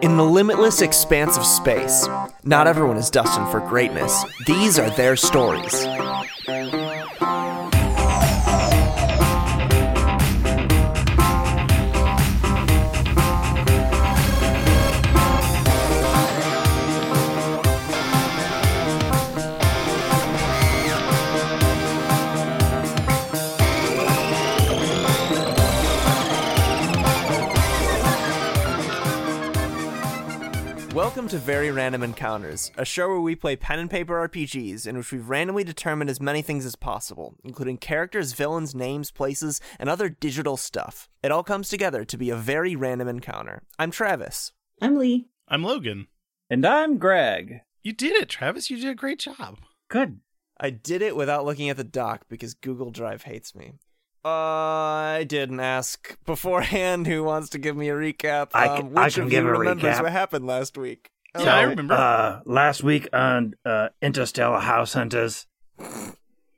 In the limitless expanse of space, not everyone is destined for greatness. These are their stories. Welcome to Very Random Encounters, a show where we play pen and paper RPGs in which we've randomly determined as many things as possible, including characters, villains, names, places, and other digital stuff. It all comes together to be a very random encounter. I'm Travis. I'm Lee. I'm Logan. And I'm Greg. You did it, Travis. You did a great job. Good. I did it without looking at the doc because Google Drive hates me. Uh, I didn't ask beforehand who wants to give me a recap. I Um, can- which I can of give you a remembers recap. what happened last week? Yeah, I Oh, remember. Uh, last week on uh, Interstellar House Hunters,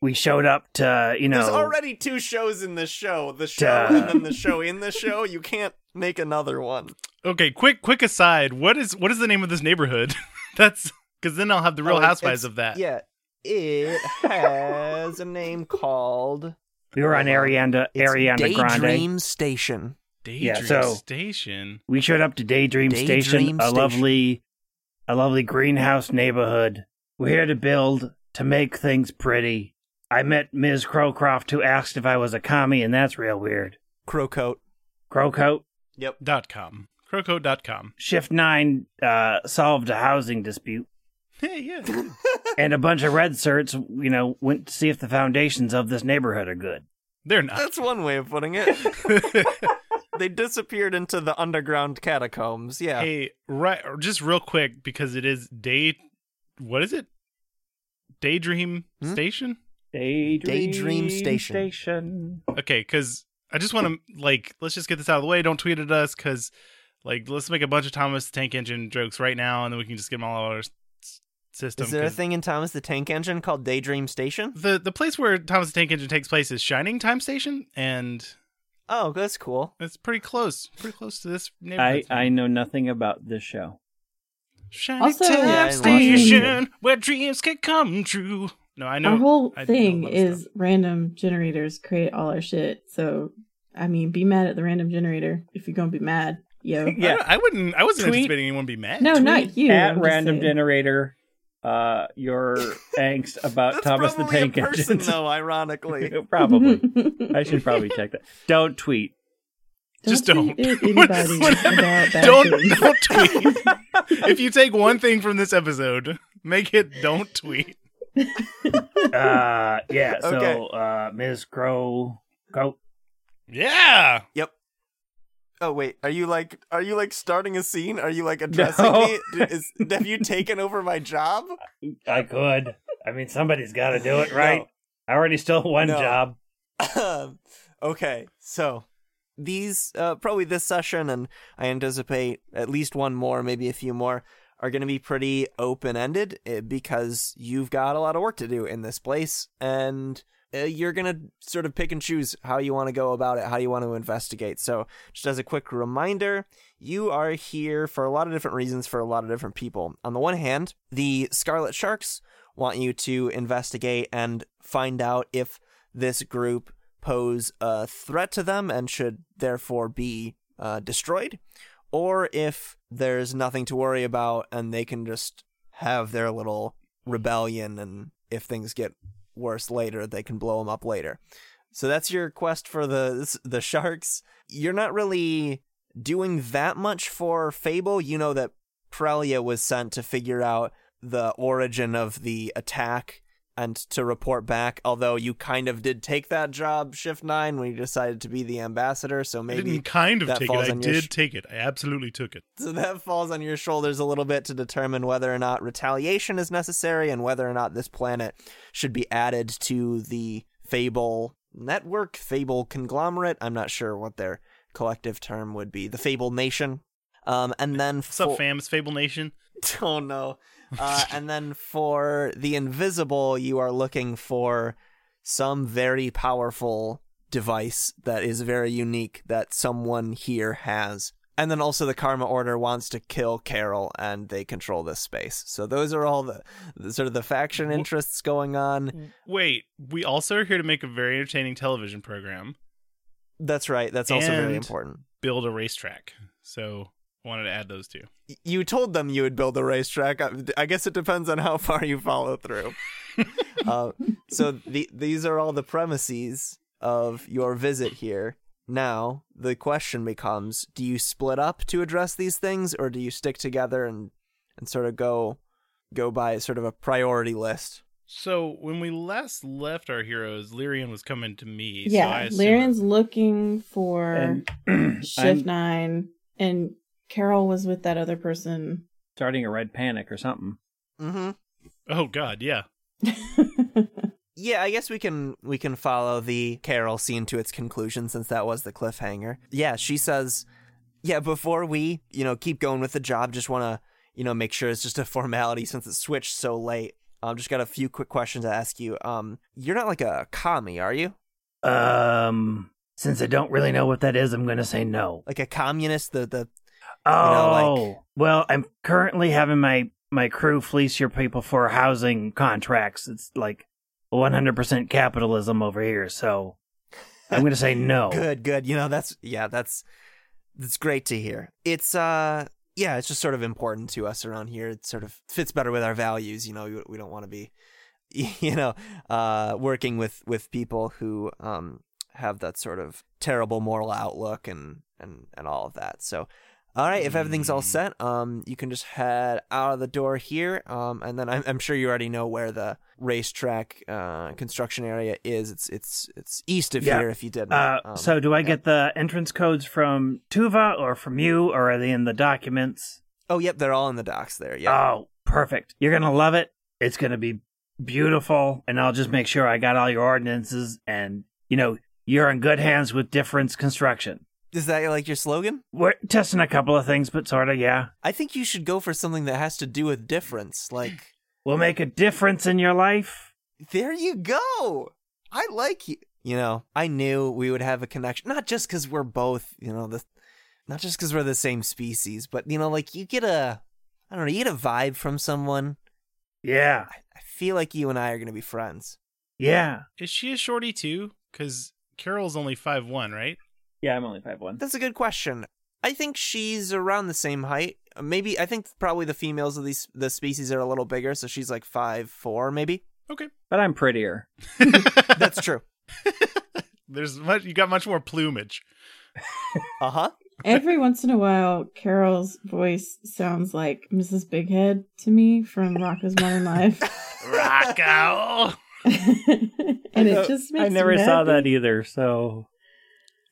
we showed up to, you know. There's already two shows in this show. The show Duh. and then the show in the show. You can't make another one. Okay, quick, quick aside. What is what is the name of this neighborhood? That's because then I'll have the Real Oh, Housewives of that. Yeah. It has a name called we were on Ariana, it's Ariana Grande. Daydream Station. Daydream Yeah, so- Station. We showed up to Daydream, Daydream Station, a lovely, a lovely greenhouse neighborhood. We're here to build, to make things pretty. I met Ms. Crowcroft who asked if I was a commie, and that's real weird. Crowcoat. Crowcoat, Yep. Dot com. Croco.com. Shift 9 uh, solved a housing dispute. Hey, yeah. and a bunch of red certs, you know, went to see if the foundations of this neighborhood are good. They're not. That's one way of putting it. they disappeared into the underground catacombs. Yeah. hey, right. Just real quick because it is day. What is it? Daydream Hmm? Station. Daydream, Daydream Station. Station. Okay, because I just want to like let's just get this out of the way. Don't tweet at us because like let's make a bunch of Thomas the Tank Engine jokes right now, and then we can just get them all out of our s- system. Is there a thing in Thomas the Tank Engine called Daydream Station? The the place where Thomas the Tank Engine takes place is Shining Time Station, and Oh, that's cool. it's pretty close, pretty close to this I, neighborhood. I know nothing about this show. Shining Also- Time Yeah, I watched Station, where dreams can come true. No, I know our whole I know thing is stuff. random generators create all our shit. So, I mean, be mad at the random generator if you're gonna be mad, yo. I, don't- I wouldn't. I wasn't Tweet- anticipating anyone to be mad. no, not you. At I'm just random saying. generator, uh, your angst about That's Thomas the Tank a person, Engine. though. Ironically, probably. I should probably check that. Don't tweet. Just tweet don't. at anybody Whatever. about bad don't don't tweet. if you take one thing from this episode, make it don't tweet. Uh, yeah. Okay. So, uh, Ms. Crow, go. Yeah. Yep. Oh wait, are you like are you like starting a scene? Are you like addressing No. me? Is, have you taken over my job? I could. I mean, somebody's got to do it, right? I already stole one No. job. Um, okay, so these uh, probably this session, and I anticipate at least one more, maybe a few more, are going to be pretty open ended because you've got a lot of work to do in this place, and uh, you're going to sort of pick and choose how you want to go about it, how you want to investigate. So, just as a quick reminder, you are here for a lot of different reasons for a lot of different people. On the one hand, the Scarlet Sharks want you to investigate and find out if this group pose a threat to them and should therefore be uh, destroyed, or if there's nothing to worry about and they can just have their little rebellion, and if things get worse later, they can blow them up later. So that's your quest for the the sharks. You're not really doing that much for Fable. You know that Prelia was sent to figure out the origin of the attack and to report back. Although you kind of did take that job, Shift Nine, when you decided to be the ambassador. So maybe didn't kind of that take it. I did sh- take it. I absolutely took it. so that falls on your shoulders a little bit to determine whether or not retaliation is necessary and whether or not this planet should be added to the Fable network, Fable conglomerate. I'm not sure what their collective term would be. The Fable Nation. Um, and then What's up, fam? It's Fable Nation. Oh no. Uh, and then for the invisible, you are looking for some very powerful device that is very unique that someone here has And then also the Karma Order wants to kill Carol and they control this space. So those are all the, the sort of the faction interests going on. Wait, we also are here to make a very entertaining television program, That's right. That's also very important. build a racetrack. So wanted to add those two. You told them you would build a racetrack. I, I guess it depends on how far you follow through. uh, so the, these are all the premises of your visit here. Now the question becomes: Do you split up to address these things, or do you stick together and and sort of go go by sort of a priority list? So when we last left our heroes, Lyrian was coming to me. yeah, assume- Lyrian's looking for And Shift I'm Nine, and Carol was with that other person. starting a red panic or something. Mm-hmm. Oh God, yeah. Yeah, I guess we can we can follow the Carol scene to its conclusion since that was the cliffhanger. Yeah, she says, "Yeah, before we, you know, keep going with the job, just want to, you know, make sure it's just a formality since it switched so late. Um, just got a few quick questions to ask you. Um, you're not like a commie, are you? Um, since I don't really know what that is, I'm going to say no. Like a communist? The the Oh, know, like- well, I'm currently having my my crew fleece your people for housing contracts. It's like 100% capitalism over here, so I'm going to say no. good, good. You know, that's yeah, that's that's great to hear. It's uh, yeah, it's just sort of important to us around here. It sort of fits better with our values. You know, we, we don't want to be, you know, uh, working with with people who um have that sort of terrible moral outlook and and and all of that. So. All right, if everything's all set, um, you can just head out of the door here, um, and then I'm, I'm sure you already know where the racetrack uh, construction area is. It's it's it's east of Yeah. here. If you didn't, Uh, Um, so do I get the entrance codes from Tuva or from you, or are they in the documents? Oh, yep, they're all in the docs there. Yeah. Oh, perfect. You're going to love it. It's going to be beautiful, and I'll just make sure I got all your ordinances, and, you know, you're in good hands with difference construction. Is that like your slogan? We're testing a couple of things, but sort of, yeah. I think you should go for something that has to do with difference. Like, We'll make a difference in your life. there you go. I like you. You know, I knew we would have a connection, not just because we're both, you know, the, not just because we're the same species, but you know, like you get a, I don't know, you get a vibe from someone. Yeah, I, I feel like you and I are gonna be friends. yeah. Is she a shorty too? Because Carol's only five one, right? Yeah, I'm only five one. That's a good question. I think she's around the same height. Uh, Maybe I think probably the females of these the species are a little bigger, so she's like five four, maybe. Okay. But I'm prettier. That's true. There's much. You got much more plumage. Uh huh. Every once in a while, Carol's voice sounds like Mrs. Bighead to me from Rocko's Modern Life. Rocko. and it just makes I never me saw happy. that either. So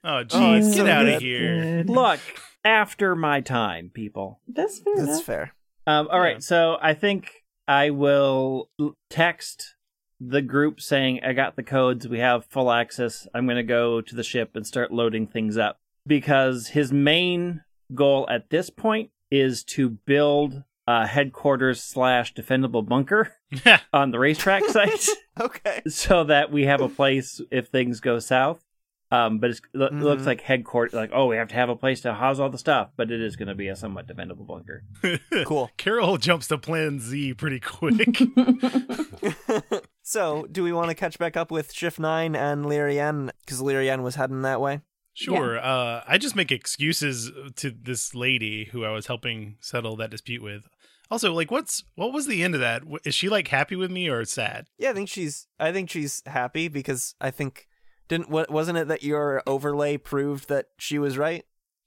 Oh, Oh, jeez, it's get so out good. of here. Look after my time, people. That's fair That's enough. fair. Um, all right, Yeah. so I think I will text the group saying I got the codes. We have full access. I'm going to go to the ship and start loading things up because his main goal at this point is to build a headquarters slash defendable bunker on the racetrack site Okay. so that we have a place if things go south. Um, but it's, it Mhm. looks like headquarters, like oh, we have to have a place to house all the stuff, but it is going to be a somewhat defendable bunker. Cool. Carol jumps to Plan Z pretty quick. so, do we want to catch back up with Shift Nine and Lyrian? Because Lyrian was heading that way. Sure. Uh, I just make excuses to this lady who I was helping settle that dispute with. Also, like, what's what was the end of that? Is she like happy with me or sad? Yeah, I think she's. I think she's happy because I think didn't wa- wasn't it that your overlay proved that she was right?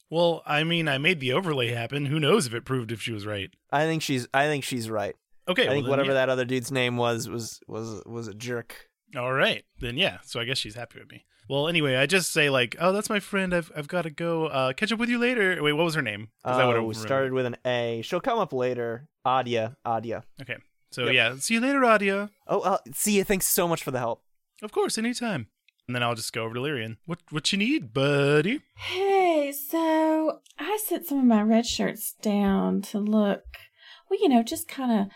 Well, I mean, I made the overlay happen. Who knows if it proved if she was right? I think she's. I think she's right. Okay. I well, think then, whatever yeah. that other dude's name was was was was a jerk. All right, then yeah. So I guess she's happy with me. Well, anyway, I just say like, "Oh, that's my friend. I've I've got to go. Uh, catch up with you later." Wait, what was her name? Oh, started with an A. She'll come up later. Adia. Adia. Okay, so Yep. yeah, see you later, Adia. Oh, uh, see you. Thanks so much for the help. Of course, anytime. And then I'll just go over to Lyrian. What what you need, buddy? Hey, so I sent some of my red shirts down to look, well, you know, just kind of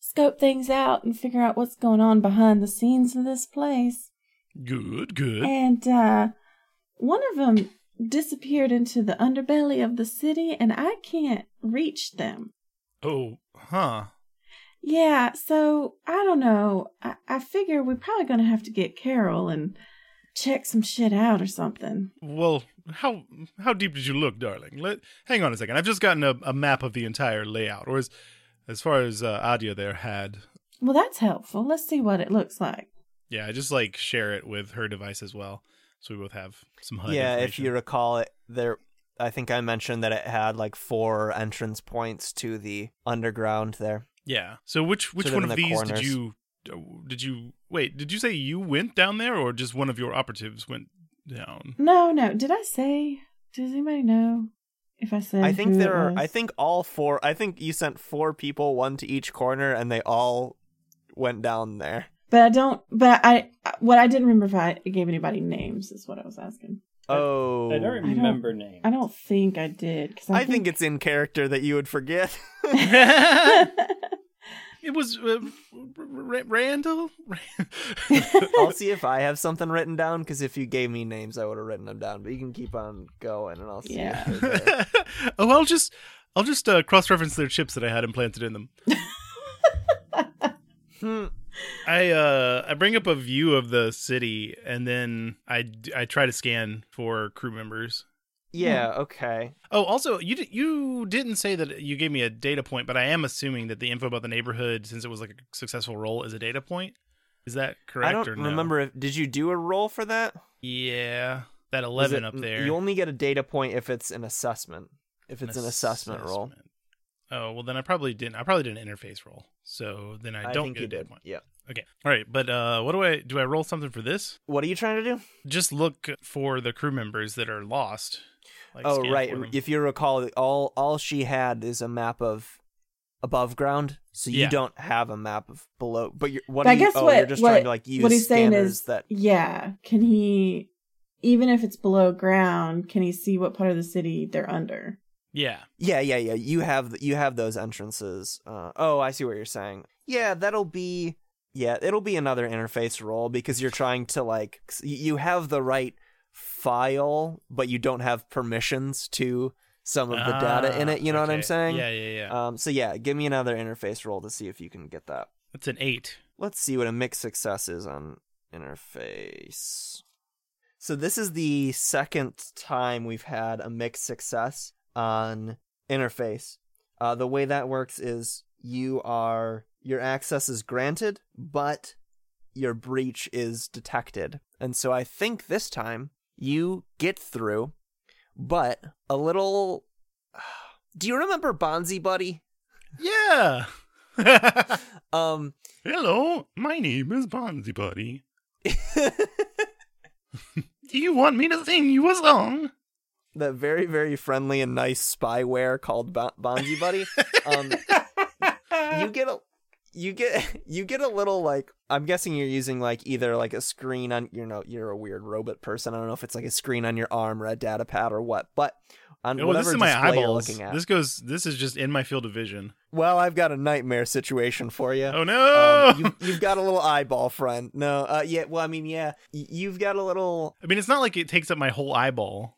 scope things out and figure out what's going on behind the scenes of this place. Good, good. And uh, one of them disappeared into the underbelly of the city and I can't reach them. Oh, huh. Yeah, so I don't know. I, I figure we're probably going to have to get Carol and check some shit out or something. Well, how how deep did you look, darling? Let hang on a second. I've just gotten a, a map of the entire layout, or as as far as uh, Adia there had. Well, that's helpful. Let's see what it looks like. Yeah, I just like share it with her device as well, so we both have some HUD yeah, if you recall it, there. I think I mentioned that it had like four entrance points to the underground there. Yeah. So which which they're one in of the these corners. did you uh, did you wait? Did you say you went down there, or just one of your operatives went down? No, no. Did I say? Does anybody know if I said? I think who there it are. was? I think all four. I think you sent four people, one to each corner, and they all went down there. But I don't. But I. What I didn't remember if I gave anybody names is what I was asking. Oh, I don't remember names. I don't think I did. Cause I, I think it's in character that you would forget. It was uh, R- R- Randall. I'll see if I have something written down because if you gave me names, I would have written them down. But you can keep on going, and I'll see. Yeah. If they're there. oh, I'll just I'll just uh, cross reference their chips that I had implanted in them. Hmm. I uh I bring up a view of the city and then I I try to scan for crew members. Yeah. Okay. Oh, also you di- you didn't say that you gave me a data point, but I am assuming that the info about the neighborhood, since it was like a successful roll, is a data point. Is that correct? I don't no? remember. If, did you do a roll for that? Yeah, that eleven it- up there. You only get a data point if it's an assessment. If it's an assessment roll. assessment. Oh well, then I probably didn't. I probably did an interface roll, so then I, don't get a data did. point. Yeah. Okay, all right. But uh, what do I do? I roll something for this? What are you trying to do? Just look for the crew members that are lost. Like, oh, right. for. If you recall, all all she had is a map of above ground, so you Yeah. don't have a map of below. But you're, what But are I you, guess oh, what you're just what, trying to like use what he's saying scanners is that. yeah. Can he, even if it's below ground, can he see what part of the city they're under? yeah, Yeah, yeah, yeah. You have you have those entrances. Uh, oh, I see what you're saying. Yeah, that'll be yeah, it'll be another interface role because you're trying to like you have the right file, but you don't have permissions to some of the data in Ah, it. You know what I'm saying? Yeah, yeah, yeah. Um. So yeah, give me another interface roll to see if you can get that. That's an eight. Let's see what a mixed success is on interface. So this is the second time we've had a mixed success on interface. Uh, the way that works is you are your access is granted, but your breach is detected. And so I think this time you get through, but a little. Do you remember Bonzi Buddy? Yeah. Um, Hello, my name is Bonzi Buddy. Do you want me to sing you a song? that very very friendly and nice spyware called Bonzi Buddy. Um, you get a you get you get a little like I'm guessing you're using like either like a screen on you know you're a weird robot person. I don't know if it's like a screen on your arm or a data pad or what, but on Oh, whatever this is my eyeballs. looking at. This goes. This is just in my field of vision. Well, I've got a nightmare situation for you. Oh no! Um, you, you've got a little eyeball friend. No, uh, yeah. Well, I mean, yeah. You've got a little I mean, it's not like it takes up my whole eyeball.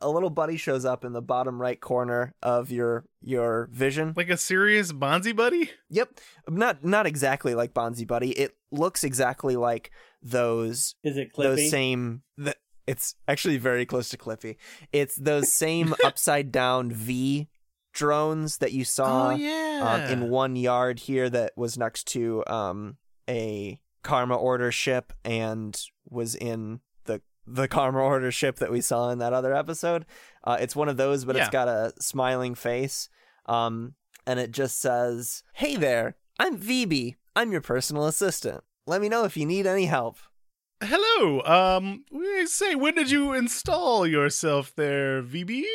A little buddy shows up in the bottom right corner of your your vision. Like a serious Bonzi Buddy. Yep, not not exactly like Bonzi Buddy. It looks exactly like those Is it those Clippy? same. The, it's actually very close to Clippy. It's those same upside down V drones that you saw oh yeah. um, in one yard here that was next to um, a Karma Order ship and was in the Karma Order ship that we saw in that other episode. Uh, it's one of those, but it's got a smiling face, um, and it just says, "Hey there, I'm VB. I'm your personal assistant. Let me know if you need any help." Hello. Um. Say, when did you install yourself there, VB?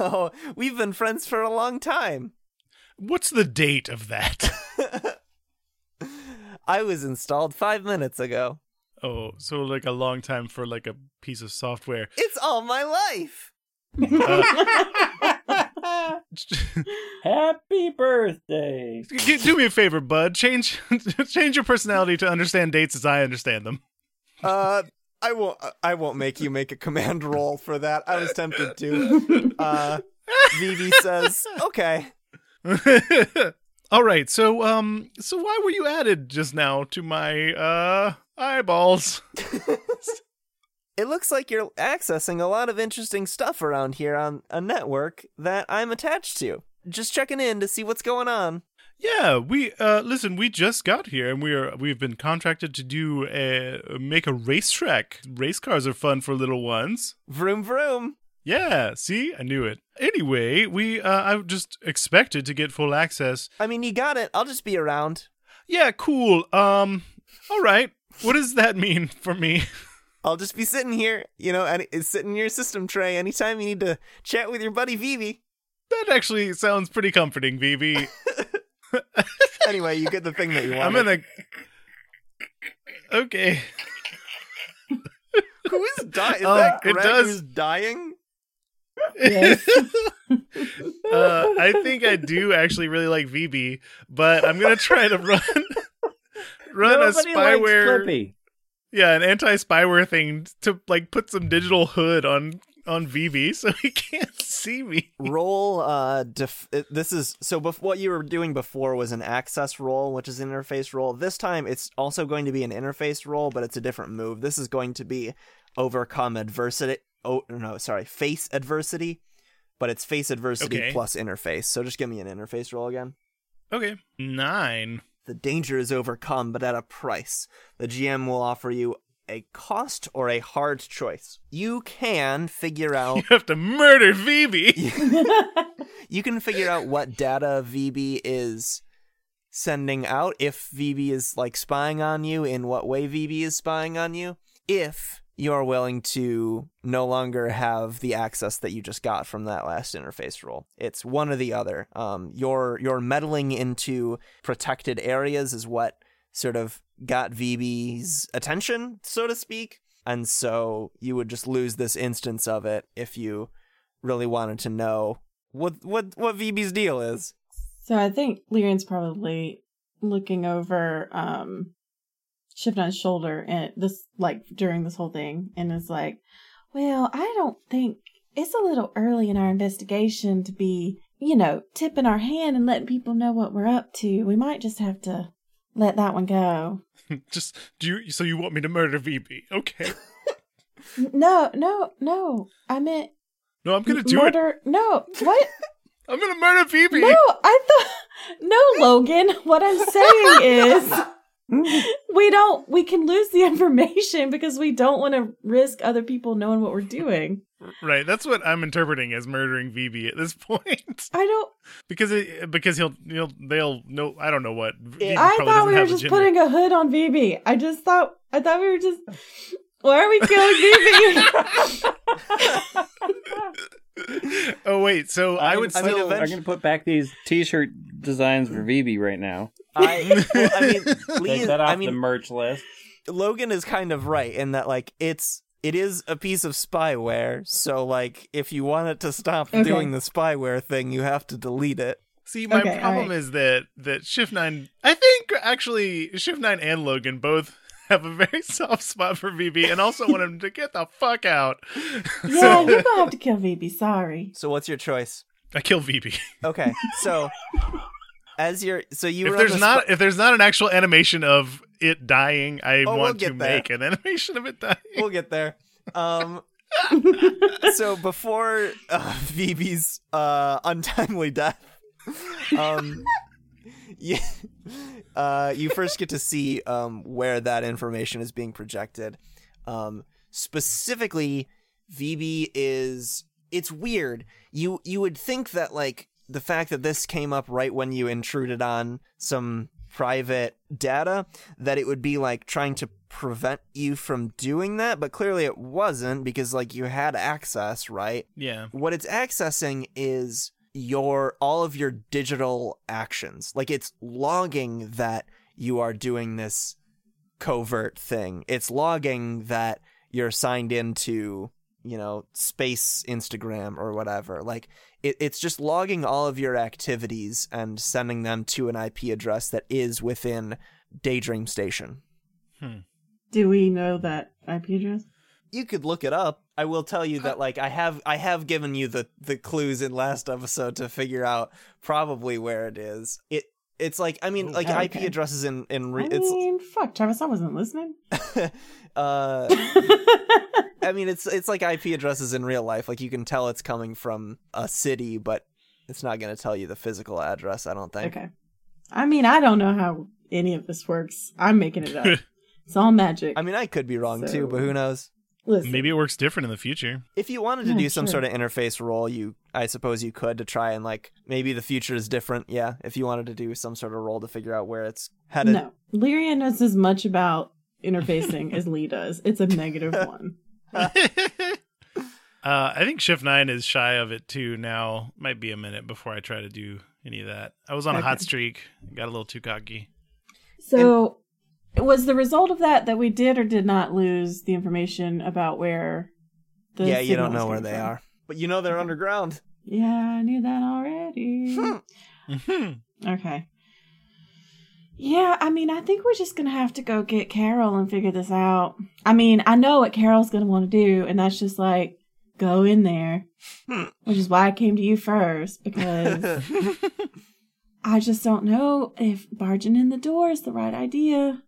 Oh, we've been friends for a long time. What's the date of that? I was installed five minutes ago. Oh, so like a long time for like a piece of software. It's all my life. Happy birthday! Do me a favor, bud. Change change your personality to understand dates as I understand them. Uh, I won't. I won't make you make a command roll for that. I was tempted to. Uh, Vivi says, "Okay." All right. So, um, so why were you added just now to my uh eyeballs? It looks like you're accessing a lot of interesting stuff around here on a network that I'm attached to. Just checking in to see what's going on. Yeah, we uh listen, we just got here and we are we've been contracted to do a make a racetrack. Race cars are fun for little ones. Vroom vroom. Yeah, see? I knew it. Anyway, we uh I just expected to get full access. I mean, you got it. I'll just be around. Yeah, cool. Um all right. What does that mean for me? I'll just be sitting here, you know, and it's sitting in your system tray anytime you need to chat with your buddy Vivi. That actually sounds pretty comforting, Vivi. Anyway, you get the thing that you want. I'm gonna Okay. Who is dying? Is Um, that it Greg does- who's dying? Yes. uh, I think I do actually really like VB, but I'm gonna try to run run a Nobody likes spyware, yeah, an anti-spyware thing to like put some digital hood on on VB so he can't see me. roll uh def- this is so bef- what you were doing before was an access roll which is an interface roll. This time it's also going to be an interface roll but it's a different move. This is going to be overcome adversity oh no sorry face adversity but it's face adversity Okay. plus interface. So just give me an interface roll again. Okay, nine. The danger is overcome but at a price the gm will offer you a cost or a hard choice you can figure out You have to murder VB. you can figure out what data VB is sending out, if VB is like spying on you, in what way VB is spying on you, if you're willing to no longer have the access that you just got from that last interface role. It's one or the other. Um, your your meddling into protected areas is what sort of got VB's attention, so to speak. And so you would just lose this instance of it if you really wanted to know what what what VB's deal is. So I think Lyrian's probably looking over um Shift on his shoulder and this like during this whole thing and is like, Well, I don't think it's a little early in our investigation to be, you know, tipping our hand and letting people know what we're up to. We might just have to let that one go. Just do you? So you want me to murder VB? Okay. No, no, no. I meant No, I'm gonna do it. murder. No, what? I'm gonna murder VB. No, I thought no, Logan. What I'm saying is we don't we can lose the information because we don't want to risk other people knowing what we're doing. Right. That's what I'm interpreting as murdering VB at this point. I don't because it, because he'll he'll they'll know I don't know what. VB I thought we were just putting a hood on VB. I just thought I thought we were just why are we killing VB? oh wait, so I would I mean, still. eventually- I'm gonna put back these T-shirt designs for VB right now. I well, I mean Lee Take that off I mean the merch list. Logan is kind of right in that like it's it is a piece of spyware, so like if you want it to stop Okay. doing the spyware thing, you have to delete it. See, my Okay, problem alright. is that that Shift Nine. I think actually Shift Nine and Logan both have a very soft spot for VB, and also want him to get the fuck out. yeah, so you're gonna have to kill VB. Sorry. So what's your choice? I kill VB. Okay, so as you're so you if run there's the not sp- if there's not an actual animation of it dying, I Oh, we'll want to there. make an animation of it dying. we'll get there. Um, so before uh, Phoebe's uh, untimely death, um, you, uh, you first get to see um, where that information is being projected. Um, specifically, VB is it's weird. You you would think that like the fact that this came up right when you intruded on some private data that it would be like trying to prevent you from doing that but clearly it wasn't because like you had access right Yeah. what it's accessing is your all of your digital actions. Like it's logging that you are doing this covert thing. It's logging that you're signed into you know space instagram or whatever. Like it, it's just logging all of your activities and sending them to an ip address that is within daydream station. Hmm. Do we know that IP address? You could look it up. I will tell you that like I have I have given you the the clues in last episode to figure out probably where it is. It it's like I mean like Oh, IP addresses in in re- I it's mean, fuck, Travis, I wasn't listening. uh I mean it's it's like IP addresses in real life. Like you can tell it's coming from a city, but it's not going to tell you the physical address, I don't think. okay. I mean, I don't know how any of this works. I'm making it up. it's all magic. I mean, I could be wrong too, but who knows? Listen, Maybe it works different in the future. If you wanted to Yeah, do some sure. sort of interface role, you I suppose you could to try and like maybe the future is different. Yeah, if you wanted to do some sort of role to figure out where it's headed. no. Lyria knows as much about interfacing as Lee does. It's a negative one. uh, I think Shift Nine is shy of it too. Now might be a minute before I try to do any of that. I was on a hot streak, got a little too cocky. So, was the result of that that we did or did not lose the information about where the yeah, you don't know where came they from? are, but you know they're underground. Yeah, I knew that already. Mhm. okay. Yeah, I mean, I think we're just gonna have to go get Carol and figure this out. I mean, I know what Carol's gonna want to do, and that's just like go in there, Hmm. which is why I came to you first because I just don't know if barging in the door is the right idea.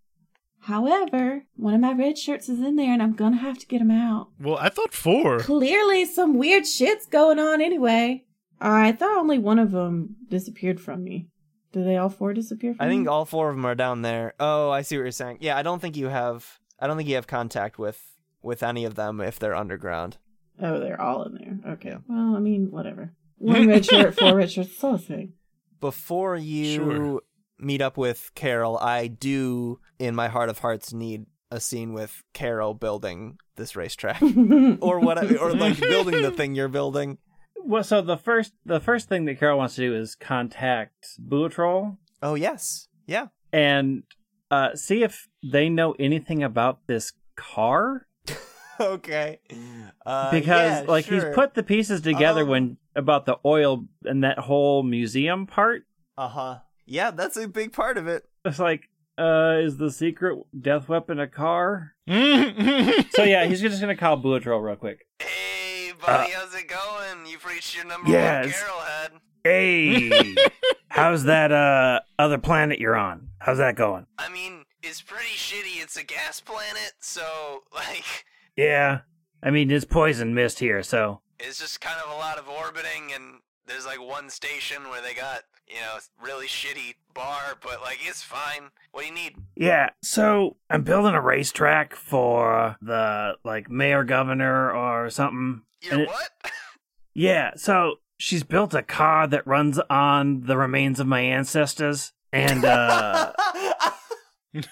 However, one of my red shirts is in there, and I'm gonna have to get him out. well, I thought four. Clearly, some weird shit's going on anyway. I thought only one of them disappeared from me. Do they all four disappear from I think all four of them are down there. Oh, I see what you're saying. Yeah, I don't think you have. I don't think you have contact with with any of them if they're underground. Oh, they're all in there. Okay. Well, I mean, whatever. One red shirt, four red shirts, it's all the same. Before you Sure. Meet up with Carol, I do, in my heart of hearts, need a scene with Carol building this racetrack, or what, or like building the thing you're building. Well, so the first the first thing that Carol wants to do is contact Buatrol Oh yes, yeah. and uh, see if they know anything about this car okay. Uh, because yeah, like he's put the pieces together Um, when about the oil and that whole museum part. Uh huh. Yeah, that's a big part of it. It's like, uh, is the secret death weapon a car? So yeah, he's just gonna call Buatrol real quick. Hey, buddy, how's it going? You've reached your number one Yes. Carol had. Hey, how's that uh other planet you're on? How's that going? I mean, it's pretty shitty. It's a gas planet, so like, Yeah, I mean it's poison mist here, so it's just kind of a lot of orbiting, and there's like one station where they got you know really shitty bar, but like it's fine. What do you need? Yeah, so I'm building a racetrack for the like mayor governor or something. Your And it- what? Yeah, so she's built a car that runs on the remains of my ancestors and uh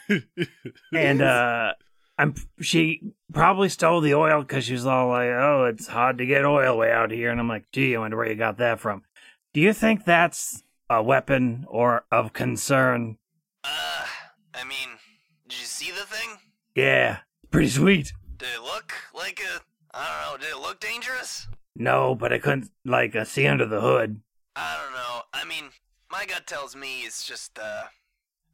and uh I'm she probably stole the oil cuz she was all like, "Oh, it's hard to get oil way out here." And I'm like, "Gee, I wonder where you got that from." Do you think that's a weapon or of concern? uh, I mean, did you see the thing? Yeah, pretty sweet. Did it look like a? I don't know. Did it look dangerous? No, but I couldn't like uh, see under the hood. I don't know. I mean, my gut tells me it's just, uh,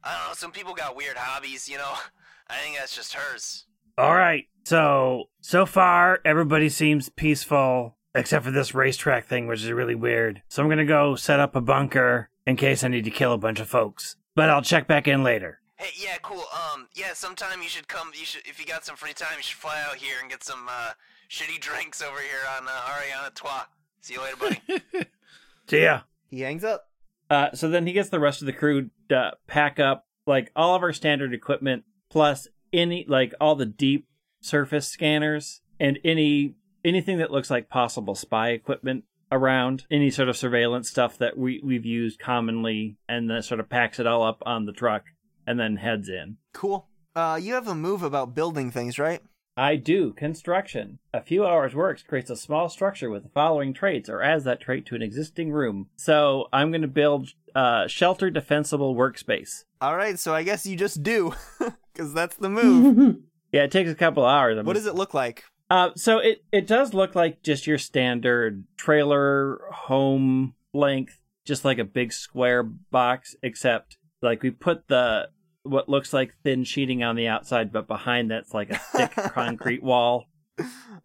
I don't know. Some people got weird hobbies, you know? I think that's just hers. All right. So, so far, everybody seems peaceful except for this racetrack thing, which is really weird. So, I'm going to go set up a bunker in case I need to kill a bunch of folks. But I'll check back in later. Hey, yeah, cool. Um, yeah, sometime you should come. You should, if you got some free time, you should fly out here and get some, uh, shitty drinks over here on, uh, Ariana Trois. See you later, buddy. See ya. he hangs up. Uh, so then he gets the rest of the crew to pack up like all of our standard equipment plus any like all the deep surface scanners and any anything that looks like possible spy equipment around any sort of surveillance stuff that we we've used commonly and then sort of packs it all up on the truck and then heads in. Cool. Uh, you have a move about building things, right? I do construction. A few hours works creates a small structure with the following traits or adds that trait to an existing room. So I'm going to build uh, shelter defensible workspace. All right, so I guess you just do, because that's the move. Yeah, it takes a couple hours. I'm what does it look like? Uh, so it it does look like just your standard trailer home length, just like a big square box, except like we put the what looks like thin sheeting on the outside, but behind that's like a thick concrete wall.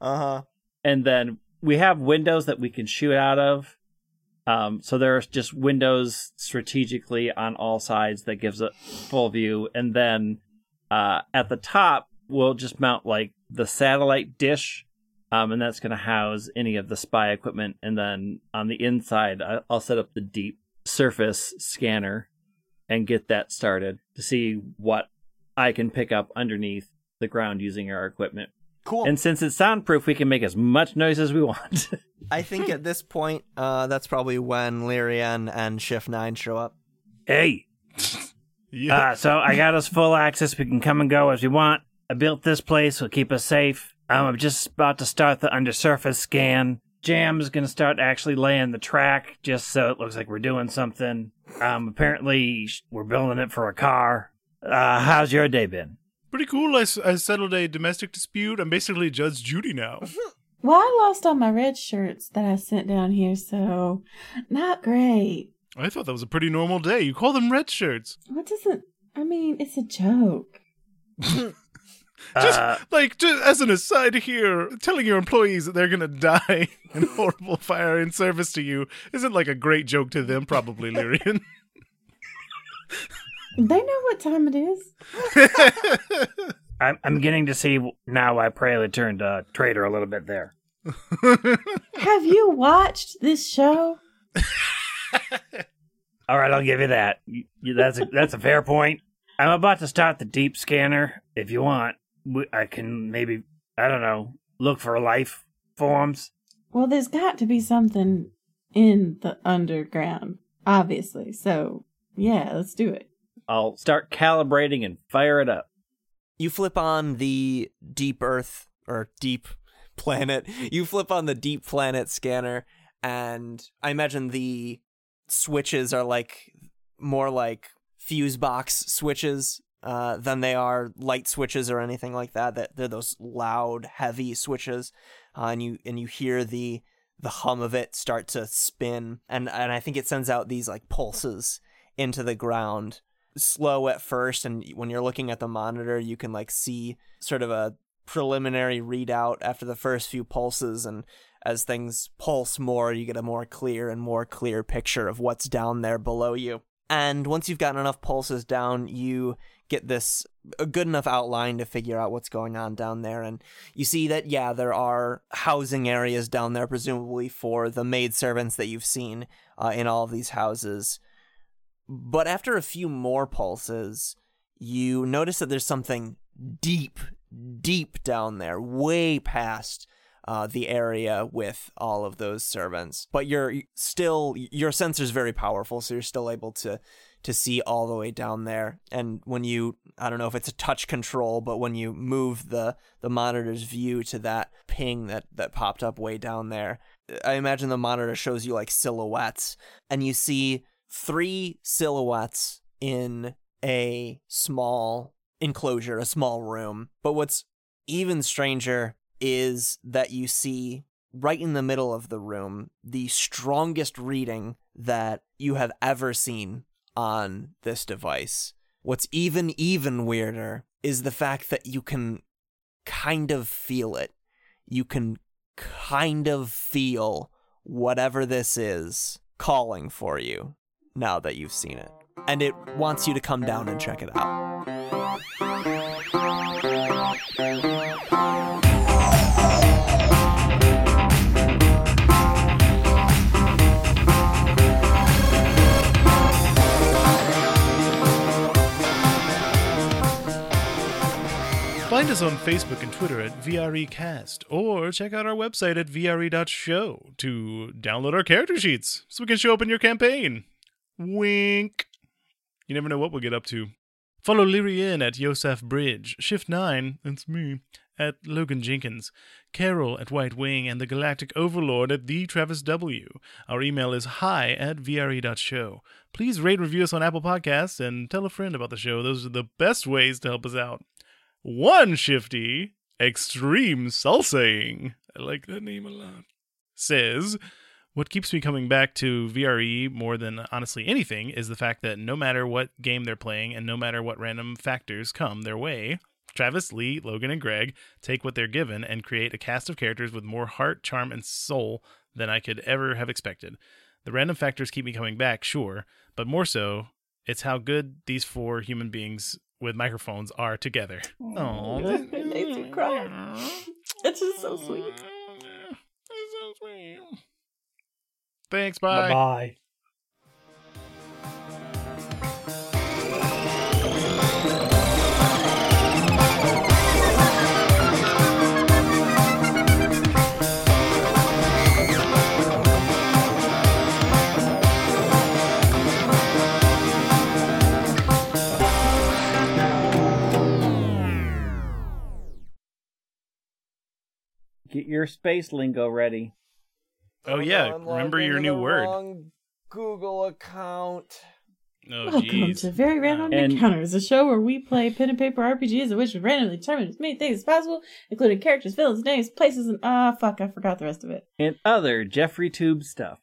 Uh huh. and then we have windows that we can shoot out of. Um, so there's just windows strategically on all sides that gives a full view, and then uh, at the top we'll just mount like the satellite dish, um, and that's going to house any of the spy equipment. And then on the inside, I- I'll set up the deep surface scanner and get that started to see what I can pick up underneath the ground using our equipment. Cool. And since it's soundproof, we can make as much noise as we want. I think at this point, uh, that's probably when Lyrian and Shift Nine show up. hey, Yeah. uh, so I got us full access. We can come and go as we want. I built this place. Will keep us safe. Um, I'm just about to start the undersurface scan. Jam's gonna start actually laying the track just so it looks like we're doing something. Um, apparently we're building it for a car. Uh, how's your day been? Pretty cool. I settled a domestic dispute. I'm basically Judge Judy now. Well, I lost all my red shirts that I sent down here, so not great. I thought that was a pretty normal day. You call them red shirts. What doesn't? I mean, it's a joke. Just Uh, like just as an aside here, telling your employees that they're gonna die in horrible fire in service to you isn't like a great joke to them, probably, Lyrian. They know what time it is. I'm, I'm getting to see now why Praley turned uh, traitor a little bit there. Have you watched this show? All right, I'll give you that. You- you- That's a, that's a fair point. I'm about to start the deep scanner. If you want, we, I can maybe I don't know look for life forms. Well, there's got to be something in the underground, obviously. So, yeah, let's do it. I'll start calibrating and fire it up. You flip on the deep Earth or deep planet. You flip on the deep planet scanner, and I imagine the switches are like more like fuse box switches uh, than they are light switches or anything like that. That they're those loud, heavy switches, uh, and you and you hear the the hum of it start to spin, and and I think it sends out these like pulses into the ground slow at first and when you're looking at the monitor you can like see sort of a preliminary readout after the first few pulses and as things pulse more you get a more clear and more clear picture of what's down there below you and once you've gotten enough pulses down you get this a good enough outline to figure out what's going on down there and you see that yeah there are housing areas down there presumably for the maid servants that you've seen uh, in all of these houses but after a few more pulses, you notice that there's something deep, deep down there, way past uh, the area with all of those servants. But you're still your sensor's very powerful, so you're still able to to see all the way down there. And when you, I don't know if it's a touch control, but when you move the the monitor's view to that ping that that popped up way down there, I imagine the monitor shows you like silhouettes, and you see three silhouettes in a small enclosure, a small room. But what's even stranger is that you see right in the middle of the room the strongest reading that you have ever seen on this device. What's even even weirder is the fact that you can kind of feel it. You can kind of feel whatever this is calling for you now that you've seen it. And it wants you to come down and check it out. Us on Facebook and Twitter at VREcast, or check out our website at VRE.show to download our character sheets so we can show up in your campaign. Wink. You never know what we'll get up to. Follow Lyrian at Yosef Bridge, Shift 9, that's me, at Logan Jenkins, Carol at White Wing, and the Galactic Overlord at the Travis W. Our email is hi at VRE.show. Please rate review us on Apple Podcasts and tell a friend about the show. Those are the best ways to help us out. One shifty, extreme salsaing, I like that name a lot, says, What keeps me coming back to VRE more than honestly anything is the fact that no matter what game they're playing and no matter what random factors come their way, Travis, Lee, Logan, and Greg take what they're given and create a cast of characters with more heart, charm, and soul than I could ever have expected. The random factors keep me coming back, sure, but more so, it's how good these four human beings with microphones are together. Oh, It makes me cry. It's just so sweet. It's so sweet. Thanks, bye. Bye. Get your space lingo ready. Oh, yeah, remember your new word. Google account. Oh, Welcome jeez. to Very Random And- Encounters, a show where we play pen and paper RPGs in which we randomly determine as many things as possible, including characters, villains, names, places, and ah, fuck, I forgot the rest of it. And other Jeffrey Tube stuff.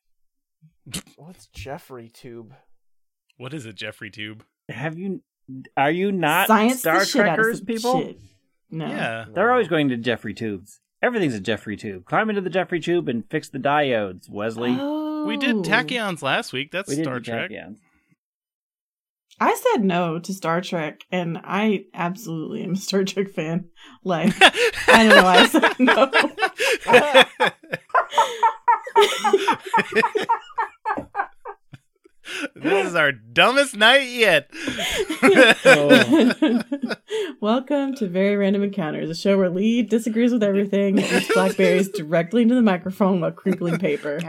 What's Jeffrey Tube? What is it, Jeffrey Tube? Have you? Are you not Science Star the shit out of Trekkers people? shit. No. Yeah. They're always going to Jeffrey Tubes. Everything's a Jeffrey Tube. Climb into the Jeffrey Tube and fix the diodes, Wesley. Oh. We did tachyons last week. That's we Star Trek. tachyons. I said no to Star Trek, and I absolutely am a Star Trek fan. Like, I don't know why I said no. this is our dumbest night yet. Welcome to Very Random Encounters, a show where Lee disagrees with everything and blackberries directly into the microphone while crinkling paper.